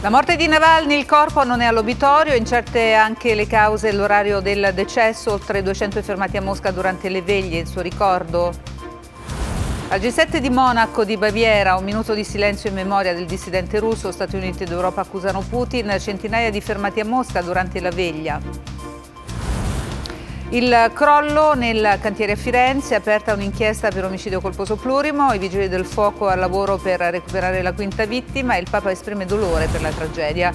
La morte di Navalny, il corpo non è all'obitorio, incerte anche le cause e l'orario del decesso, oltre 200 fermati a Mosca durante le veglie in suo ricordo. Al G7 di Monaco di Baviera, un minuto di silenzio in memoria del dissidente russo, Stati Uniti ed Europa accusano Putin, centinaia di fermati a Mosca durante la veglia. Il crollo nel cantiere a Firenze, aperta un'inchiesta per omicidio colposo plurimo, i vigili del fuoco al lavoro per recuperare la quinta vittima e il Papa esprime dolore per la tragedia.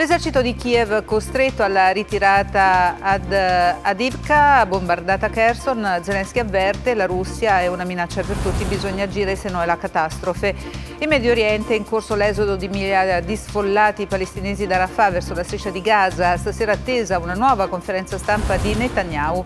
L'esercito di Kiev costretto alla ritirata ad Adivka, bombardata Kherson, Zelensky avverte la Russia è una minaccia per tutti, bisogna agire se no è la catastrofe. In Medio Oriente è in corso l'esodo di migliaia di sfollati palestinesi da Rafah verso la striscia di Gaza, stasera attesa una nuova conferenza stampa di Netanyahu.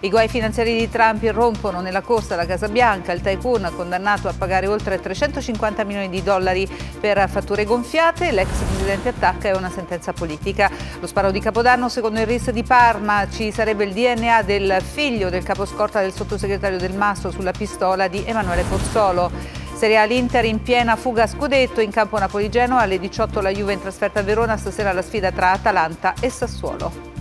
I guai finanziari di Trump irrompono nella corsa alla Casa Bianca, il tycoon condannato a pagare oltre 350 milioni di dollari per fatture gonfiate, l'ex presidente attacca è una sentenza politica. Lo sparo di Capodanno, secondo il RIS di Parma, ci sarebbe il DNA del figlio del caposcorta del sottosegretario del Mastro sulla pistola di Emanuele Pozzolo. Serie A l'Inter in piena fuga a scudetto in campo Napoli-Genoa, alle 18 la Juve in trasferta a Verona, stasera la sfida tra Atalanta e Sassuolo.